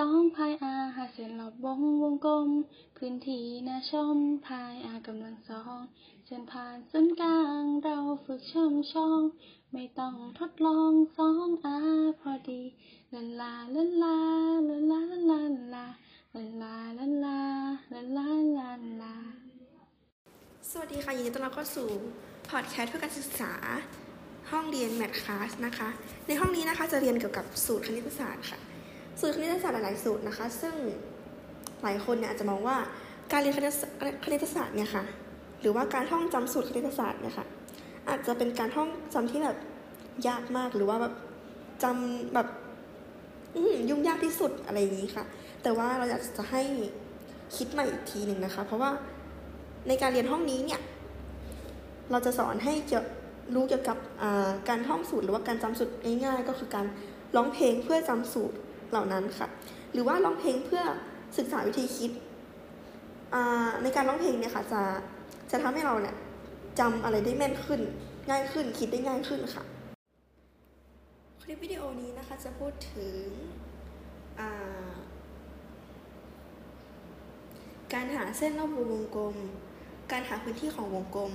สองพายอาหาเส้นรอบวงวงกลม พื้นที่น่าชมพายอากำลังสองเส้นผ่านศูนย์กลางเราฝึกช่อมช่อง ไม่ต้องทดลองสองอาพอดีลาลาลาลาลาลาลาลาลาลาลาลาลาลาลาลา สวัสดีค่ะยินดีต้อนรับเข้าสู่พอดแคสต์เพื่อการศึกษาห้องเรียนแมทคลาสนะคะ ในห้องนี้นะคะจะเรียนเกี่ยวกับสูตรคณิตศาสตร์ค่ะ สูตรคณิตศาสตร์หลายๆสูตรนะคะ ซึ่งหลายคนเนี่ยอาจจะมองว่าการเรียนคณิตศาสตร์เนี่ยค่ะ หรือว่าการท่องจำสูตรคณิตศาสตร์เนี่ยค่ะอาจจะเป็นการท่องจำที่แบบยากมากหรือว่าแบบจำแบบยุ่งยากที่สุดอะไรอย่างนี้ค่ะ แต่ว่าเราอยากจะให้คิดใหม่อีกทีหนึ่งนะคะ เพราะว่าในการเรียนห้องนี้เนี่ย เราจะสอนให้เกี่ยวรู้เกี่ยวกับการท่องสูตร หรือว่าการจำสูตรง่ายๆ ก็คือการร้องเพลงเพื่อจำสูตร เหล่านั้นค่ะ หรือว่าร้องเพลงเพื่อศึกษาวิธีคิด ในการร้องเพลงเนี่ยค่ะจะจะทำให้เราเนี่ยจำอะไรได้แม่นขึ้น ง่ายขึ้นคิดได้ง่ายขึ้นค่ะ คลิปวิดีโอนี้นะคะจะพูดถึงการหาเส้นรอบวงกลม การหาพื้นที่ของวงกลม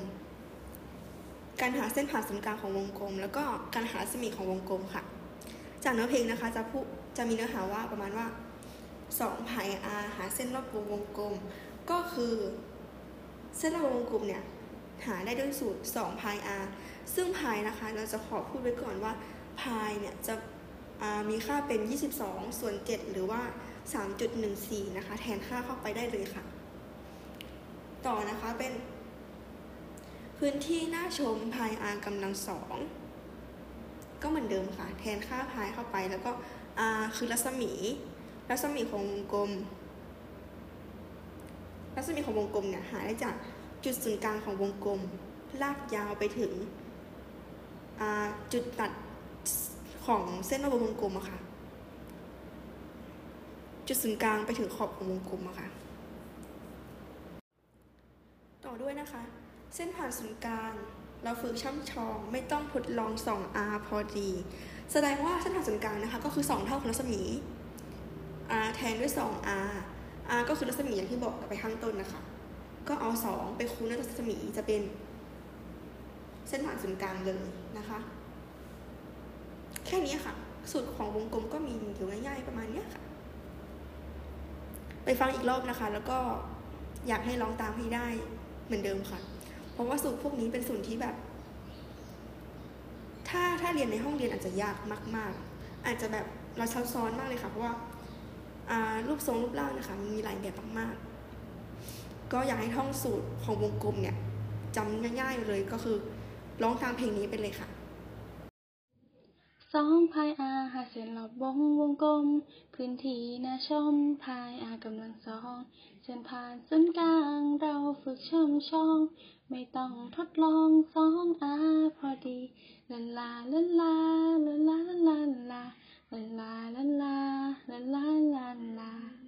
การหาเส้นผ่านศูนย์กลางของวงกลม แล้วก็การหารัศมีของวงกลมค่ะ จากเนื้อเพลงนะคะจะพูจะมีเนื้อหาว่าประมาณว่า2พาย r หาเส้นรอบวงวงกลม ก็คือเส้นรอบวงกลมเนี่ยหาได้ด้วยสูตร2พาย r ซึ่งพายนะคะเราจะขอพูดไว้ก่อนว่าพายเนี่ยจะมีค่าเป็น 22 ส่วน 7 หรือว่า 3.14 นะคะ แทนค่าเข้าไปได้เลยค่ะ ต่อนะคะเป็น พื้นที่หน้าชมพาย r กำลังสอง เหมือนเดิมค่ะ แทนค่าพายเข้าไปแล้วก็ r คือรัศมี รัศมีของวงกลม รัศมีของวงกลมเนี่ยหาได้จากจุดศูนย์กลางของวงกลม ลากยาวไปถึงจุดตัดของเส้นรอบวงกลมอะค่ะ จุดศูนย์กลางไปถึงขอบของวงกลมอะค่ะ ต่อด้วยนะคะ เส้นผ่านศูนย์กลาง เราฝึกช่ำชอง ไม่ต้องทดลอง 2r พอดี แสดงว่าเส้นผ่านศูนย์กลางนะคะ ก็คือ 2 เท่าของรัศมี r แทนด้วย 2r r ก็คือรัศมีอย่างที่บอกไปข้างต้นนะคะ ก็เอา 2 ไปคูณด้วยรัศมีจะเป็น เส้นผ่านศูนย์กลางเลยนะคะ แค่นี้ค่ะ สูตรของวงกลมก็มีอยู่ง่ายๆประมาณนี้ค่ะ ไปฟังอีกรอบนะคะ แล้วก็อยากให้ลองตามให้ได้เหมือนเดิมค่ะ เพราะว่าสูตรพวกนี้เป็นสูตรที่แบบ ถ้าถ้าเรียนในห้องเรียนอาจจะยากมาก ๆ อาจจะแบบเราซับซ้อนมากเลยค่ะเพราะว่ารูปทรงรูปร่างนะคะมันมีหลายแบบมากๆ ก็อยากให้ท่องสูตรของวงกลมเนี่ยจำง่ายๆเลยก็คือร้องตามเพลงนี้ไปเลยค่ะสองพายอาหาเส้นรอบวงวงกลม พื้นที่นาชมพายอากำลังสอง เส้นผ่านศูนย์กลางเราฝึกช่อมช่อง ไม่ต้องทดลองสองอาพอดีลาลาลาลาลาลาลาลาลาลาลาลาลาลาลา